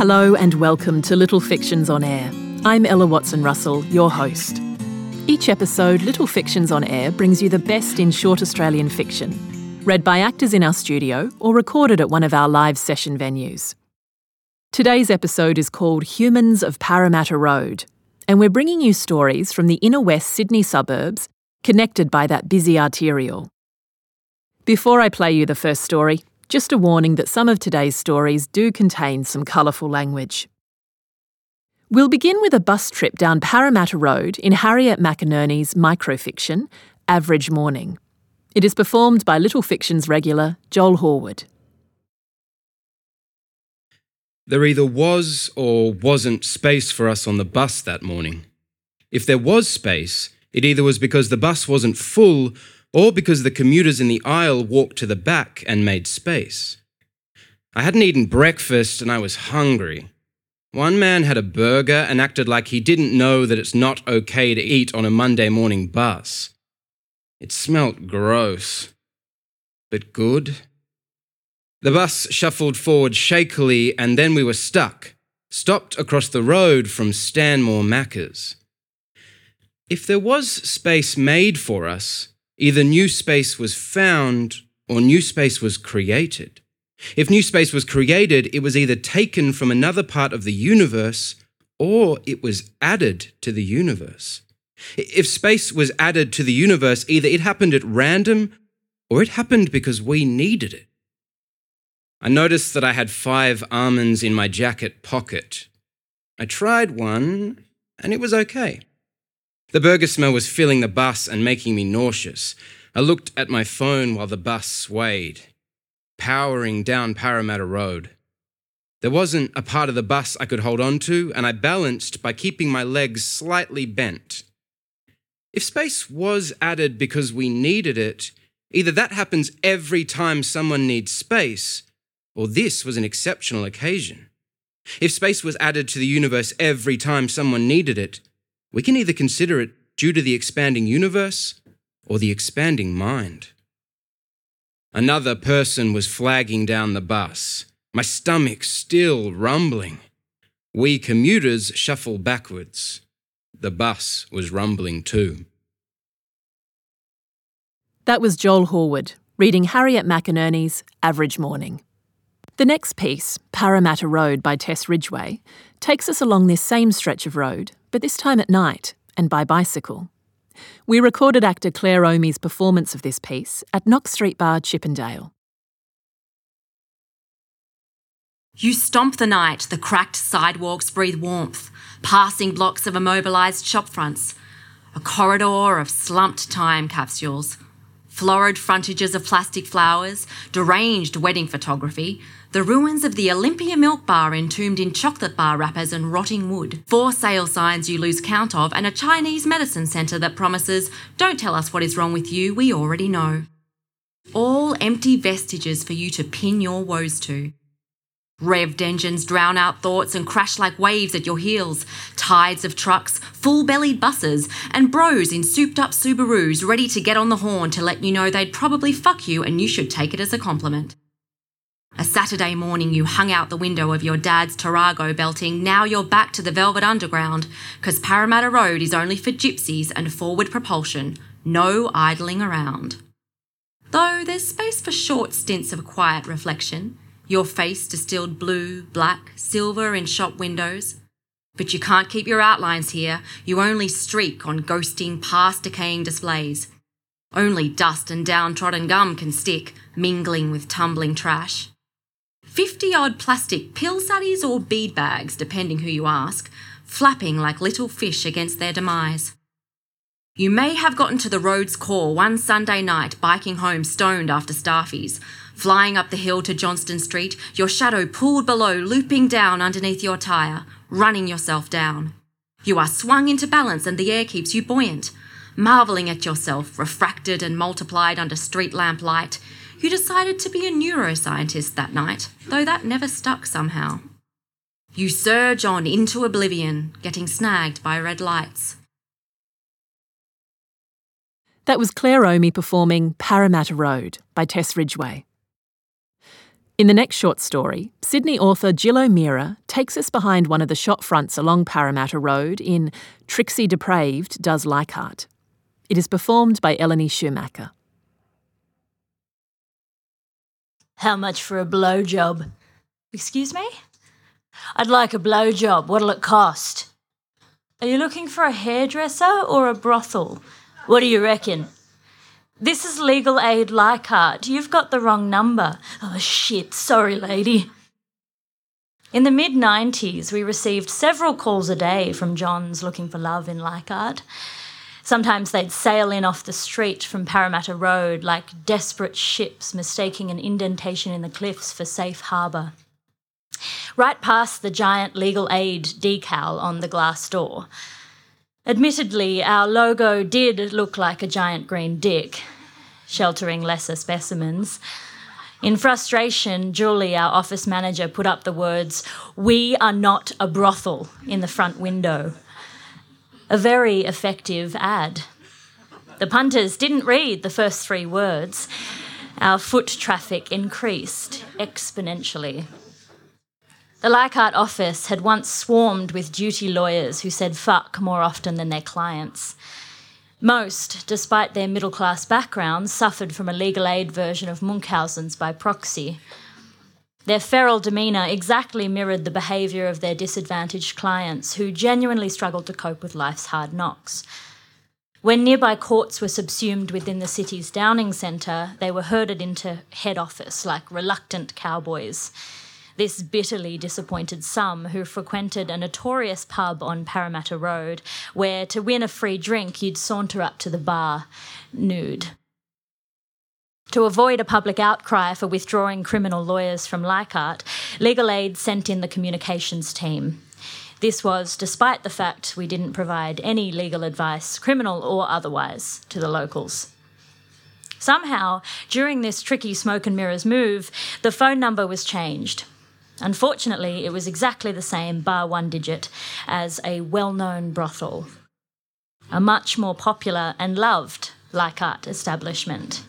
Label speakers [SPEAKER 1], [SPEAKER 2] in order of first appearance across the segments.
[SPEAKER 1] Hello and welcome to Little Fictions on Air. I'm Ella Watson Russell, your host. Each episode, Little Fictions on Air brings you the best in short Australian fiction, read by actors in our studio or recorded at one of our live session venues. Today's episode is called Humans of Parramatta Road, and we're bringing you stories from the inner west Sydney suburbs connected by that busy arterial. Before I play you the first story, just a warning that some of today's stories do contain some colourful language. We'll begin with a bus trip down Parramatta Road in Harriet McInerney's microfiction, Average Morning. It is performed by Little Fictions regular Joel Horwood.
[SPEAKER 2] There either was or wasn't space for us on the bus that morning. If there was space, it either was because the bus wasn't full or because the commuters in the aisle walked to the back and made space. I hadn't eaten breakfast and I was hungry. One man had a burger and acted like he didn't know that it's not okay to eat on a Monday morning bus. It smelt gross, but good. The bus shuffled forward shakily and then we were stuck, stopped across the road from Stanmore Macca's. If there was space made for us, either new space was found or new space was created. If new space was created, it was either taken from another part of the universe or it was added to the universe. If space was added to the universe, either it happened at random or it happened because we needed it. I noticed that I had five almonds in my jacket pocket. I tried one and it was okay. The burger smell was filling the bus and making me nauseous. I looked at my phone while the bus swayed, powering down Parramatta Road. There wasn't a part of the bus I could hold on to, and I balanced by keeping my legs slightly bent. If space was added because we needed it, either that happens every time someone needs space, or this was an exceptional occasion. If space was added to the universe every time someone needed it, we can either consider it due to the expanding universe or the expanding mind. Another person was flagging down the bus, my stomach still rumbling. We commuters shuffle backwards. The bus was rumbling too.
[SPEAKER 1] That was Joel Horwood reading Harriet McInerney's Average Morning. The next piece, Parramatta Road by Tess Ridgway, takes us along this same stretch of road, but this time at night and by bicycle. We recorded actor Claire Omi's performance of this piece at Knox Street Bar, Chippendale.
[SPEAKER 3] You stomp the night, the cracked sidewalks breathe warmth, passing blocks of immobilised shop fronts, a corridor of slumped time capsules, florid frontages of plastic flowers, deranged wedding photography, the ruins of the Olympia Milk Bar entombed in chocolate bar wrappers and rotting wood, four sale signs you lose count of, and a Chinese medicine centre that promises, Don't tell us what is wrong with you, we already know. All empty vestiges for you to pin your woes to. Revved engines drown out thoughts and crash like waves at your heels. Tides of trucks, full bellied buses, and bros in souped up Subarus ready to get on the horn to let you know they'd probably fuck you and you should take it as a compliment. A Saturday morning, you hung out the window of your dad's Tarago belting, now you're back to the Velvet Underground, because Parramatta Road is only for gypsies and forward propulsion, no idling around. Though there's space for short stints of quiet reflection, your face distilled blue, black, silver in shop windows. But you can't keep your outlines here, you only streak on ghosting, past decaying displays. Only dust and downtrodden gum can stick, mingling with tumbling trash. 50 odd plastic pill saddies or bead bags, depending who you ask, flapping like little fish against their demise. You may have gotten to the road's core one Sunday night biking home stoned after staffies, flying up the hill to Johnston Street, your shadow pulled below, looping down underneath your tyre, running yourself down. You are swung into balance and the air keeps you buoyant. Marvelling at yourself, refracted and multiplied under street lamp light, you decided to be a neuroscientist that night, though that never stuck somehow. You surge on into oblivion, getting snagged by red lights.
[SPEAKER 1] That was Claire Omi performing Parramatta Road by Tess Ridgway. In the next short story, Sydney author Jill O'Meara takes us behind one of the shop fronts along Parramatta Road in Trixie Depraved Does Leichhardt. It is performed by Eleni Schumacher.
[SPEAKER 4] How much for a blowjob? Excuse me? I'd like a blowjob. What'll it cost? Are you looking for a hairdresser or a brothel? What do you reckon? This is Legal Aid Leichhardt. You've got the wrong number. Oh shit, sorry, lady. In the mid 90s, we received several calls a day from Johns looking for love in Leichhardt. Sometimes they'd sail in off the street from Parramatta Road like desperate ships mistaking an indentation in the cliffs for safe harbour. Right past the giant legal aid decal on the glass door. Admittedly, our logo did look like a giant green dick, sheltering lesser specimens. In frustration, Julie, our office manager, put up the words, We are not a brothel, in the front window. A very effective ad. The punters didn't read the first three words. Our foot traffic increased exponentially. The Leichhardt office had once swarmed with duty lawyers who said fuck more often than their clients. Most, despite their middle class backgrounds, suffered from a legal aid version of Munchausen's by proxy. Their feral demeanour exactly mirrored the behaviour of their disadvantaged clients who genuinely struggled to cope with life's hard knocks. When nearby courts were subsumed within the city's Downing Centre, they were herded into head office like reluctant cowboys. This bitterly disappointed some who frequented a notorious pub on Parramatta Road, where to win a free drink you'd saunter up to the bar nude. To avoid a public outcry for withdrawing criminal lawyers from Leichhardt, Legal Aid sent in the communications team. This was despite the fact we didn't provide any legal advice, criminal or otherwise, to the locals. Somehow, during this tricky smoke and mirrors move, the phone number was changed. Unfortunately, it was exactly the same, bar one digit, as a well known brothel. A much more popular and loved Leichhardt establishment.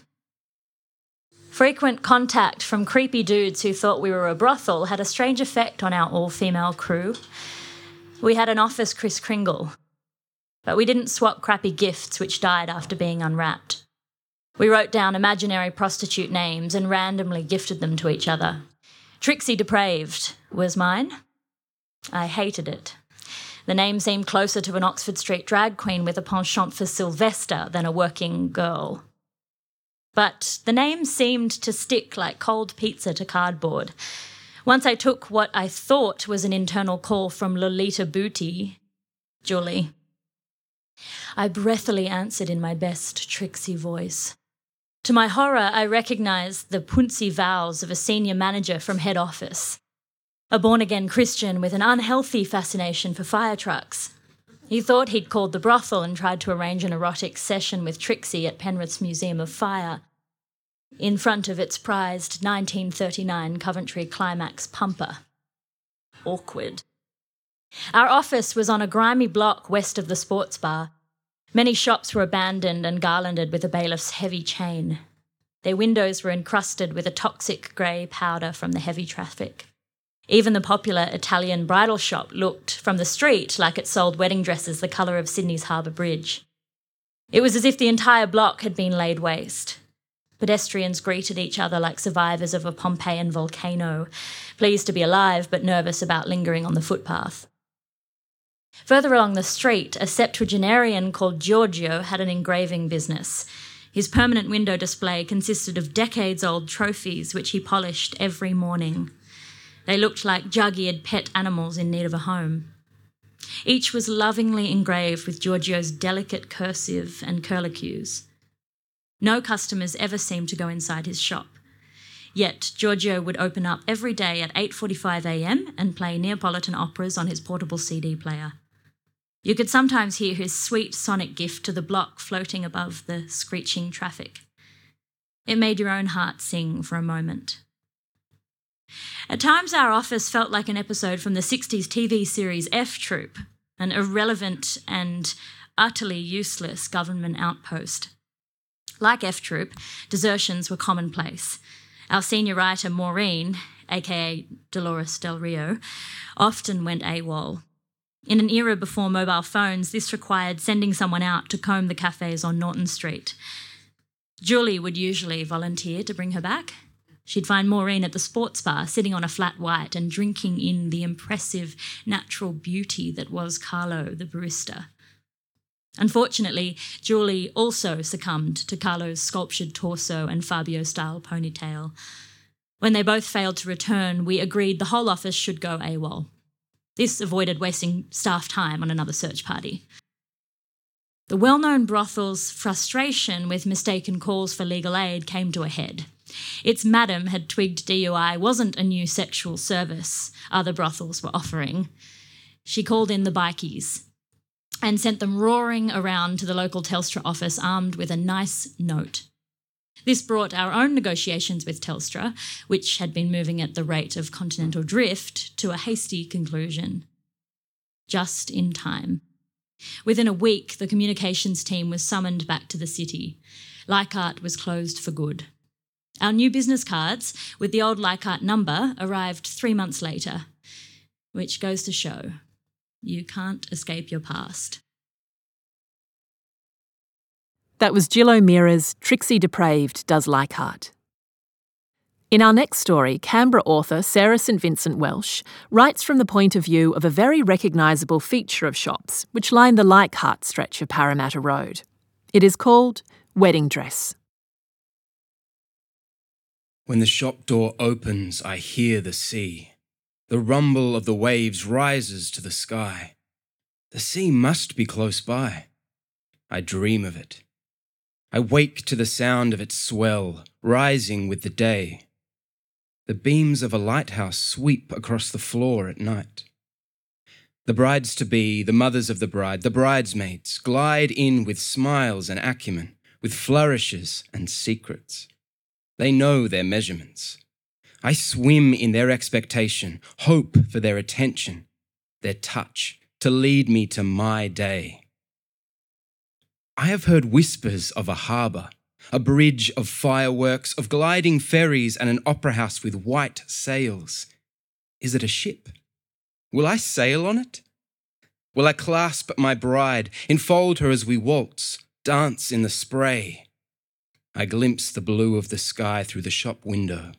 [SPEAKER 4] Frequent contact from creepy dudes who thought we were a brothel had a strange effect on our all female crew. We had an office Kris Kringle, but we didn't swap crappy gifts which died after being unwrapped. We wrote down imaginary prostitute names and randomly gifted them to each other. Trixie Depraved was mine. I hated it. The name seemed closer to an Oxford Street drag queen with a penchant for Sylvester than a working girl. But the name seemed to stick like cold pizza to cardboard. Once I took what I thought was an internal call from Lolita Booty, Julie. I breathily answered in my best Trixie voice. To my horror, I recognized the puncy vows of a senior manager from head office, a born again Christian with an unhealthy fascination for fire trucks. He thought he'd called the brothel and tried to arrange an erotic session with Trixie at Penrith's Museum of Fire, in front of its prized 1939 Coventry Climax pumper. Awkward. Our office was on a grimy block west of the sports bar. Many shops were abandoned and garlanded with a bailiff's heavy chain. Their windows were encrusted with a toxic grey powder from the heavy traffic. Even the popular Italian bridal shop looked, from the street, like it sold wedding dresses the colour of Sydney's Harbour Bridge. It was as if the entire block had been laid waste. Pedestrians greeted each other like survivors of a Pompeian volcano, pleased to be alive but nervous about lingering on the footpath. Further along the street, a septuagenarian called Giorgio had an engraving business. His permanent window display consisted of decades old trophies which he polished every morning. They looked like jug eared pet animals in need of a home. Each was lovingly engraved with Giorgio's delicate cursive and curlicues. No customers ever seemed to go inside his shop. Yet Giorgio would open up every day at 8:45 a.m. and play Neapolitan operas on his portable CD player. You could sometimes hear his sweet sonic gift to the block floating above the screeching traffic. It made your own heart sing for a moment. At times, our office felt like an episode from the 60s TV series F Troop, an irrelevant and utterly useless government outpost. Like F Troop, desertions were commonplace. Our senior writer, Maureen, aka Dolores Del Rio, often went AWOL. In an era before mobile phones, this required sending someone out to comb the cafes on Norton Street. Julie would usually volunteer to bring her back. She'd find Maureen at the sports bar, sitting on a flat white and drinking in the impressive natural beauty that was Carlo, the barista. Unfortunately, Julie also succumbed to Carlo's sculptured torso and Fabio style ponytail. When they both failed to return, we agreed the whole office should go AWOL. This avoided wasting staff time on another search party. The well known brothel's frustration with mistaken calls for legal aid came to a head. Its madam had twigged DUI wasn't a new sexual service other brothels were offering. She called in the bikies and sent them roaring around to the local Telstra office armed with a nice note. This brought our own negotiations with Telstra, which had been moving at the rate of continental drift, to a hasty conclusion. Just in time. Within a week, the communications team was summoned back to the city. Leichhardt was closed for good. Our new business cards with the old Leichhardt number arrived three months later, which goes to show you can't escape your past.
[SPEAKER 1] That was Jill O'Meara's Trixie Depraved Does Leichhardt. In our next story, Canberra author Sarah St Vincent Welsh writes from the point of view of a very recognisable feature of shops which line the Leichhardt stretch of Parramatta Road. It is called Wedding Dress.
[SPEAKER 2] When the shop door opens, I hear the sea. The rumble of the waves rises to the sky. The sea must be close by. I dream of it. I wake to the sound of its swell, rising with the day. The beams of a lighthouse sweep across the floor at night. The brides to be, the mothers of the bride, the bridesmaids, glide in with smiles and acumen, with flourishes and secrets. They know their measurements. I swim in their expectation, hope for their attention, their touch to lead me to my day. I have heard whispers of a harbour, a bridge of fireworks, of gliding ferries, and an opera house with white sails. Is it a ship? Will I sail on it? Will I clasp my bride, enfold her as we waltz, dance in the spray? I glimpse the blue of the sky through the shop window.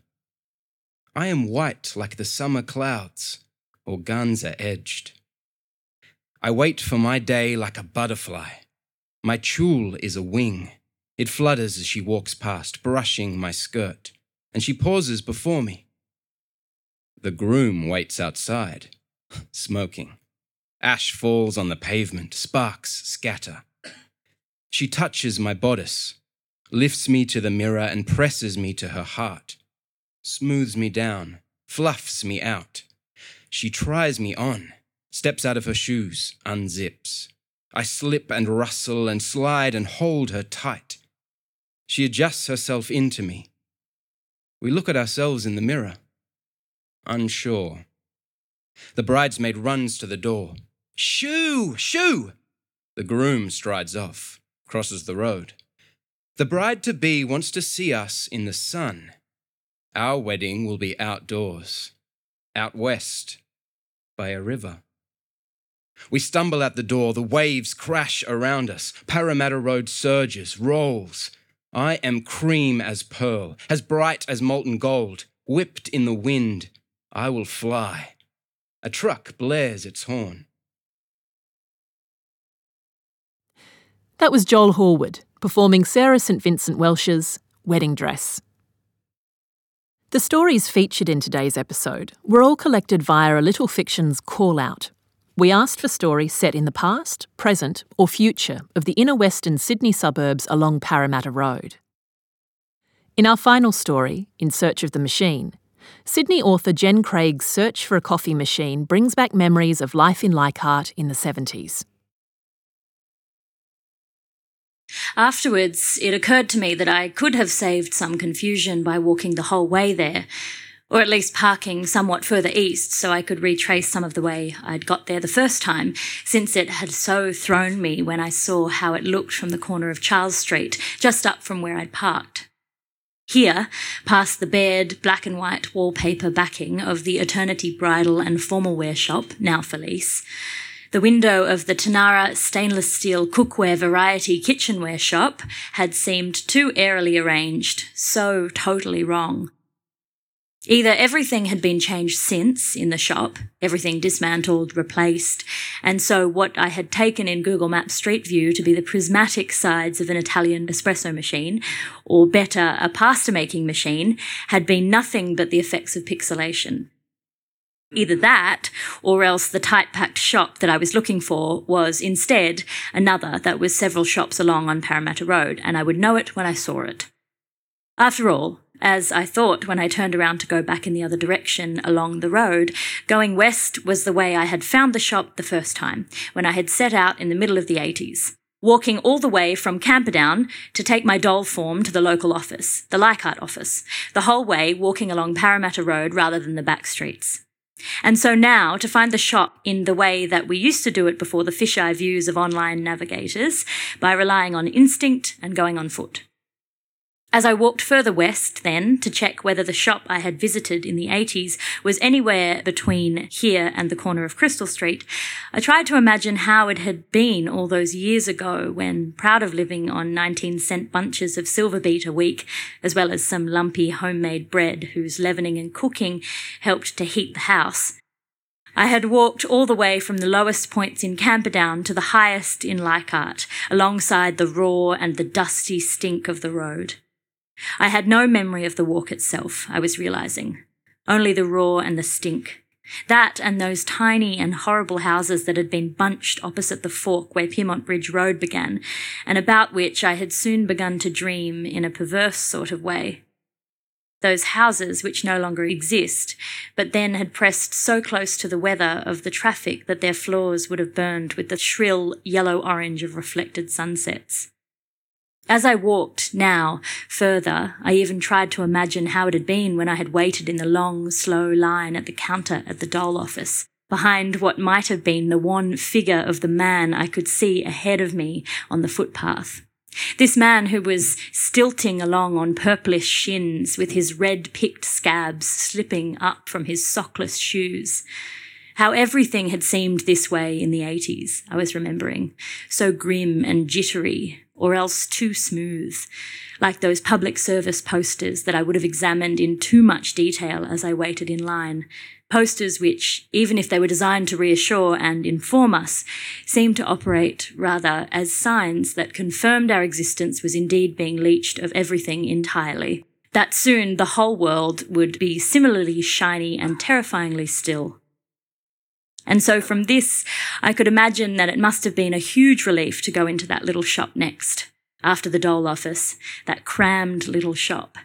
[SPEAKER 2] I am white like the summer clouds, organza edged. I wait for my day like a butterfly my tulle is a wing. It flutters as she walks past, brushing my skirt, and she pauses before me. The groom waits outside, smoking. Ash falls on the pavement, sparks scatter. She touches my bodice, lifts me to the mirror, and presses me to her heart, smooths me down, fluffs me out. She tries me on, steps out of her shoes, unzips. I slip and rustle and slide and hold her tight. She adjusts herself into me. We look at ourselves in the mirror, unsure. The bridesmaid runs to the door. Shoo! Shoo! The groom strides off, crosses the road. The bride to be wants to see us in the sun. Our wedding will be outdoors, out west, by a river. We stumble out the door, the waves crash around us. Parramatta Road surges, rolls. I am cream as pearl, as bright as molten gold, whipped in the wind. I will fly. A truck blares its horn.
[SPEAKER 1] That was Joel Horwood performing Sarah St Vincent Welsh's Wedding Dress. The stories featured in today's episode were all collected via a Little Fiction's call out we asked for stories set in the past, present, or future of the inner western Sydney suburbs along Parramatta Road. In our final story, In Search of the Machine, Sydney author Jen Craig's search for a coffee machine brings back memories of life in Leichhardt in the 70s.
[SPEAKER 4] Afterwards, it occurred to me that I could have saved some confusion by walking the whole way there, or at least parking somewhat further east so I could retrace some of the way I'd got there the first time, since it had so thrown me when I saw how it looked from the corner of Charles Street, just up from where I'd parked. Here, past the bared black and white wallpaper backing of the Eternity Bridal and Formal Wear shop, now lease, the window of the Tanara stainless steel cookware variety kitchenware shop had seemed too airily arranged, so totally wrong. Either everything had been changed since in the shop, everything dismantled, replaced, and so what I had taken in Google Maps Street View to be the prismatic sides of an Italian espresso machine, or better, a pasta making machine, had been nothing but the effects of pixelation. Either that, or else the tight packed shop that I was looking for was instead another that was several shops along on Parramatta Road, and I would know it when I saw it. After all, as I thought when I turned around to go back in the other direction along the road. Going west was the way I had found the shop the first time, when I had set out in the middle of the 80s. Walking all the way from Camperdown to take my doll form to the local office, the Leichhardt office, the whole way walking along Parramatta Road rather than the back streets. And so now, to find the shop in the way that we used to do it before the fisheye views of online navigators, by relying on instinct and going on foot. As I walked further west, then, to check whether the shop I had visited in the 80s was anywhere between here and the corner of Crystal Street, I tried to imagine how it had been all those years ago when, proud of living on 19 cent bunches of silver beet a week, as well as some lumpy homemade bread whose leavening and cooking helped to heat the house, I had walked all the way from the lowest points in Camperdown to the highest in Leichhardt, alongside the raw and the dusty stink of the road. I had no memory of the walk itself, I was realizing. Only the roar and the stink. That and those tiny and horrible houses that had been bunched opposite the fork where Pyrmont Bridge Road began, and about which I had soon begun to dream in a perverse sort of way. Those houses which no longer exist, but then had pressed so close to the weather of the traffic that their floors would have burned with the shrill yellow orange of reflected sunsets. As I walked now further, I even tried to imagine how it had been when I had waited in the long, slow line at the counter at the dole office, behind what might have been the wan figure of the man I could see ahead of me on the footpath. This man who was stilting along on purplish shins with his red picked scabs slipping up from his sockless shoes. How everything had seemed this way in the 80s, I was remembering. So grim and jittery, or else too smooth, like those public service posters that I would have examined in too much detail as I waited in line. Posters which, even if they were designed to reassure and inform us, seemed to operate rather as signs that confirmed our existence was indeed being leached of everything entirely. That soon the whole world would be similarly shiny and terrifyingly still. And so from this, I could imagine that it must have been a huge relief to go into that little shop next, after the dole office, that crammed little shop.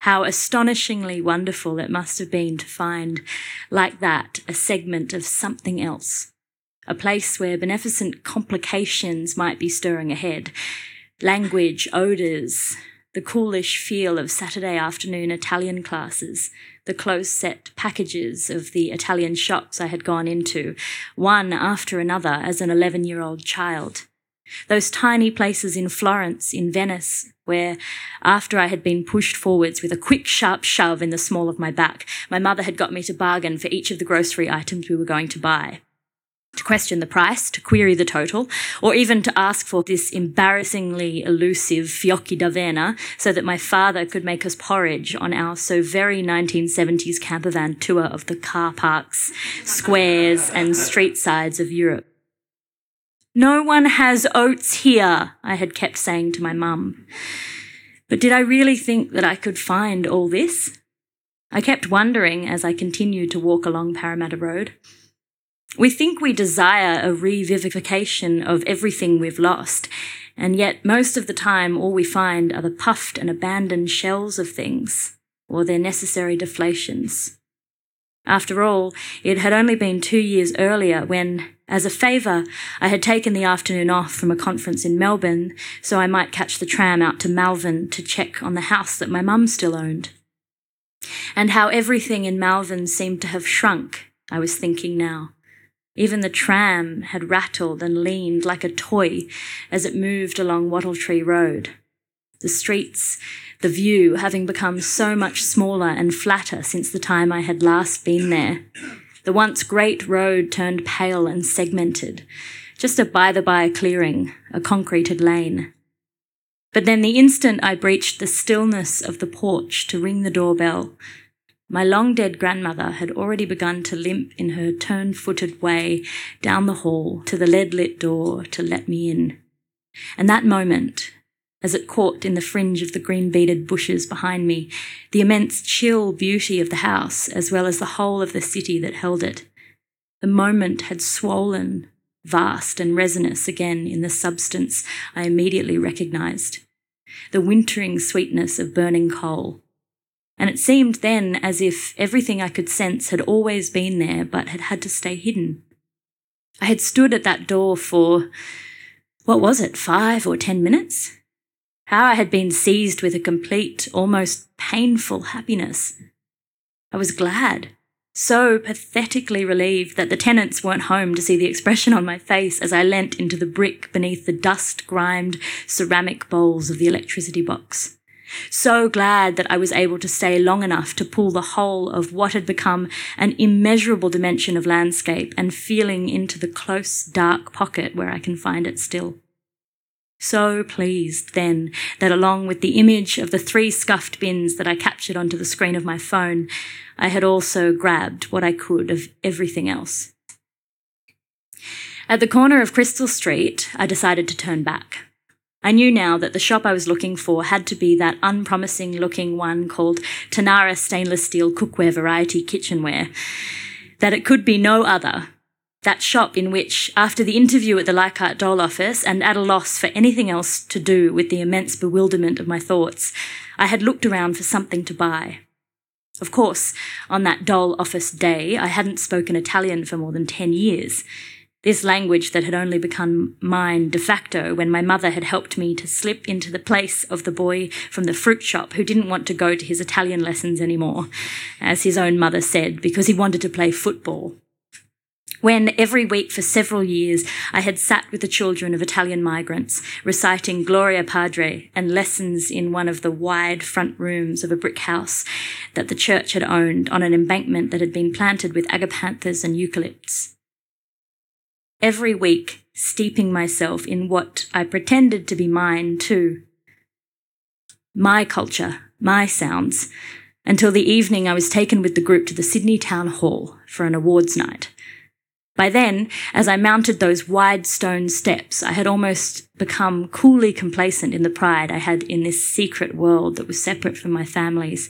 [SPEAKER 4] How astonishingly wonderful it must have been to find, like that, a segment of something else. A place where beneficent complications might be stirring ahead. Language, odours, the coolish feel of Saturday afternoon Italian classes, the close set packages of the Italian shops I had gone into, one after another as an 11 year old child. Those tiny places in Florence, in Venice, where, after I had been pushed forwards with a quick, sharp shove in the small of my back, my mother had got me to bargain for each of the grocery items we were going to buy to question the price, to query the total, or even to ask for this embarrassingly elusive fiocchi d'avena so that my father could make us porridge on our so very 1970s campervan tour of the car parks, squares, and street sides of Europe. No one has oats here, I had kept saying to my mum. But did I really think that I could find all this? I kept wondering as I continued to walk along Parramatta Road. We think we desire a revivification of everything we've lost, and yet most of the time all we find are the puffed and abandoned shells of things, or their necessary deflations. After all, it had only been two years earlier when, as a favour, I had taken the afternoon off from a conference in Melbourne so I might catch the tram out to Malvern to check on the house that my mum still owned. And how everything in Malvern seemed to have shrunk, I was thinking now. Even the tram had rattled and leaned like a toy as it moved along Wattle Tree Road. the streets, the view having become so much smaller and flatter since the time I had last been there. The once great road turned pale and segmented, just a by the by clearing, a concreted lane. But then the instant I breached the stillness of the porch to ring the doorbell, my long dead grandmother had already begun to limp in her turn footed way down the hall to the lead lit door to let me in. And that moment, as it caught in the fringe of the green beaded bushes behind me, the immense chill beauty of the house, as well as the whole of the city that held it, the moment had swollen, vast and resinous again in the substance I immediately recognized. The wintering sweetness of burning coal, and it seemed then as if everything I could sense had always been there but had had to stay hidden. I had stood at that door for, what was it, five or ten minutes? How I had been seized with a complete, almost painful happiness. I was glad, so pathetically relieved that the tenants weren't home to see the expression on my face as I leant into the brick beneath the dust grimed ceramic bowls of the electricity box. So glad that I was able to stay long enough to pull the whole of what had become an immeasurable dimension of landscape and feeling into the close, dark pocket where I can find it still. So pleased, then, that along with the image of the three scuffed bins that I captured onto the screen of my phone, I had also grabbed what I could of everything else. At the corner of Crystal Street, I decided to turn back. I knew now that the shop I was looking for had to be that unpromising looking one called Tanara Stainless Steel Cookware Variety Kitchenware, that it could be no other. That shop in which, after the interview at the Leichhardt Dole office and at a loss for anything else to do with the immense bewilderment of my thoughts, I had looked around for something to buy. Of course, on that Dole office day, I hadn't spoken Italian for more than 10 years. This language that had only become mine de facto when my mother had helped me to slip into the place of the boy from the fruit shop who didn't want to go to his Italian lessons anymore, as his own mother said, because he wanted to play football. When every week for several years I had sat with the children of Italian migrants, reciting Gloria Padre and lessons in one of the wide front rooms of a brick house that the church had owned on an embankment that had been planted with agapanthus and eucalypts every week steeping myself in what I pretended to be mine too. My culture, my sounds, until the evening I was taken with the group to the Sydney Town Hall for an awards night. By then, as I mounted those wide stone steps, I had almost become coolly complacent in the pride I had in this secret world that was separate from my family's.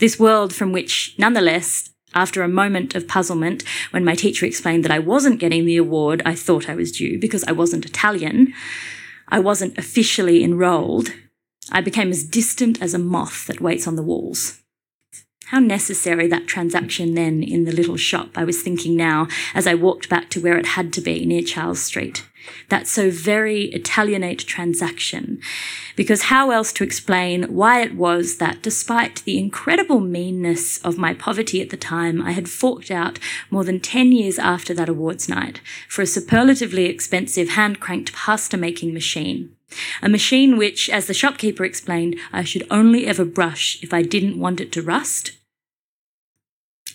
[SPEAKER 4] This world from which, nonetheless, after a moment of puzzlement, when my teacher explained that I wasn't getting the award I thought I was due because I wasn't Italian, I wasn't officially enrolled, I became as distant as a moth that waits on the walls. How necessary that transaction then in the little shop, I was thinking now as I walked back to where it had to be near Charles Street that so very Italianate transaction. Because how else to explain why it was that despite the incredible meanness of my poverty at the time, I had forked out more than 10 years after that awards night for a superlatively expensive hand cranked pasta making machine. A machine which, as the shopkeeper explained, I should only ever brush if I didn't want it to rust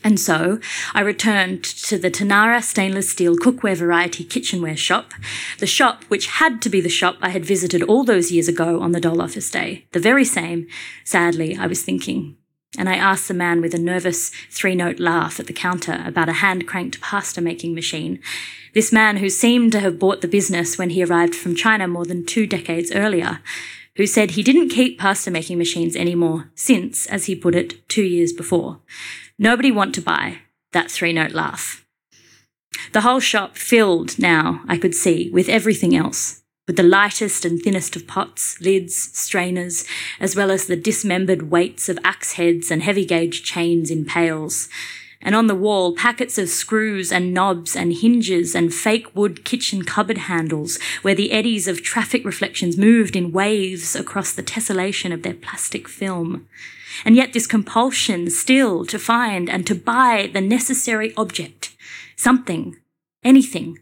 [SPEAKER 4] and so I returned to the Tanara stainless steel cookware variety kitchenware shop, the shop which had to be the shop I had visited all those years ago on the Dole Office Day, the very same, sadly, I was thinking. And I asked the man with a nervous three note laugh at the counter about a hand cranked pasta making machine. This man who seemed to have bought the business when he arrived from China more than two decades earlier, who said he didn't keep pasta making machines anymore since, as he put it, two years before. Nobody want to buy that three note laugh. The whole shop filled now, I could see, with everything else, with the lightest and thinnest of pots, lids, strainers, as well as the dismembered weights of axe heads and heavy gauge chains in pails. And on the wall, packets of screws and knobs and hinges and fake wood kitchen cupboard handles, where the eddies of traffic reflections moved in waves across the tessellation of their plastic film and yet this compulsion still to find and to buy the necessary object, something, anything.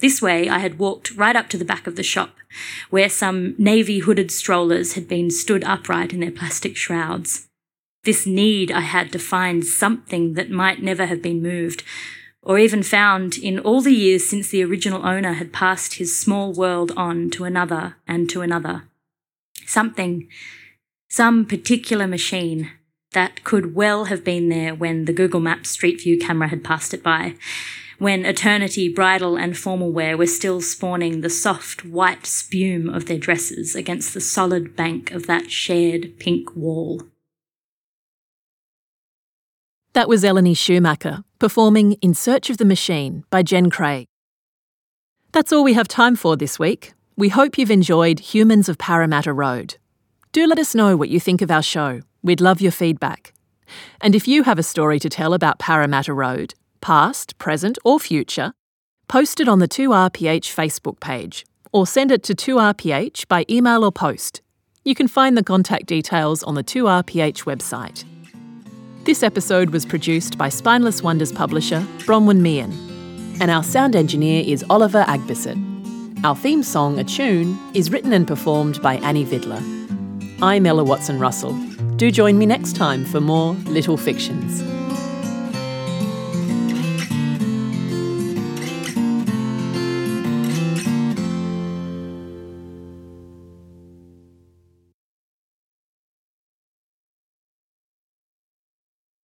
[SPEAKER 4] This way, I had walked right up to the back of the shop, where some navy hooded strollers had been stood upright in their plastic shrouds. This need I had to find something that might never have been moved, or even found in all the years since the original owner had passed his small world on to another and to another. Something, some particular machine that could well have been there when the Google Maps Street View camera had passed it by, when eternity bridal and formal wear were still spawning the soft white spume of their dresses against the solid bank of that shared pink wall.
[SPEAKER 1] That was Eleni Schumacher performing In Search of the Machine by Jen Craig. That's all we have time for this week. We hope you've enjoyed Humans of Parramatta Road. Do let us know what you think of our show. We'd love your feedback. And if you have a story to tell about Parramatta Road, past, present, or future, post it on the 2RPH Facebook page or send it to 2RPH by email or post. You can find the contact details on the 2RPH website. This episode was produced by Spineless Wonders publisher Bronwyn Mehan, and our sound engineer is Oliver Agbisset. Our theme song, A Tune, is written and performed by Annie Vidler. I'm Ella Watson Russell. Do join me next time for more Little Fictions.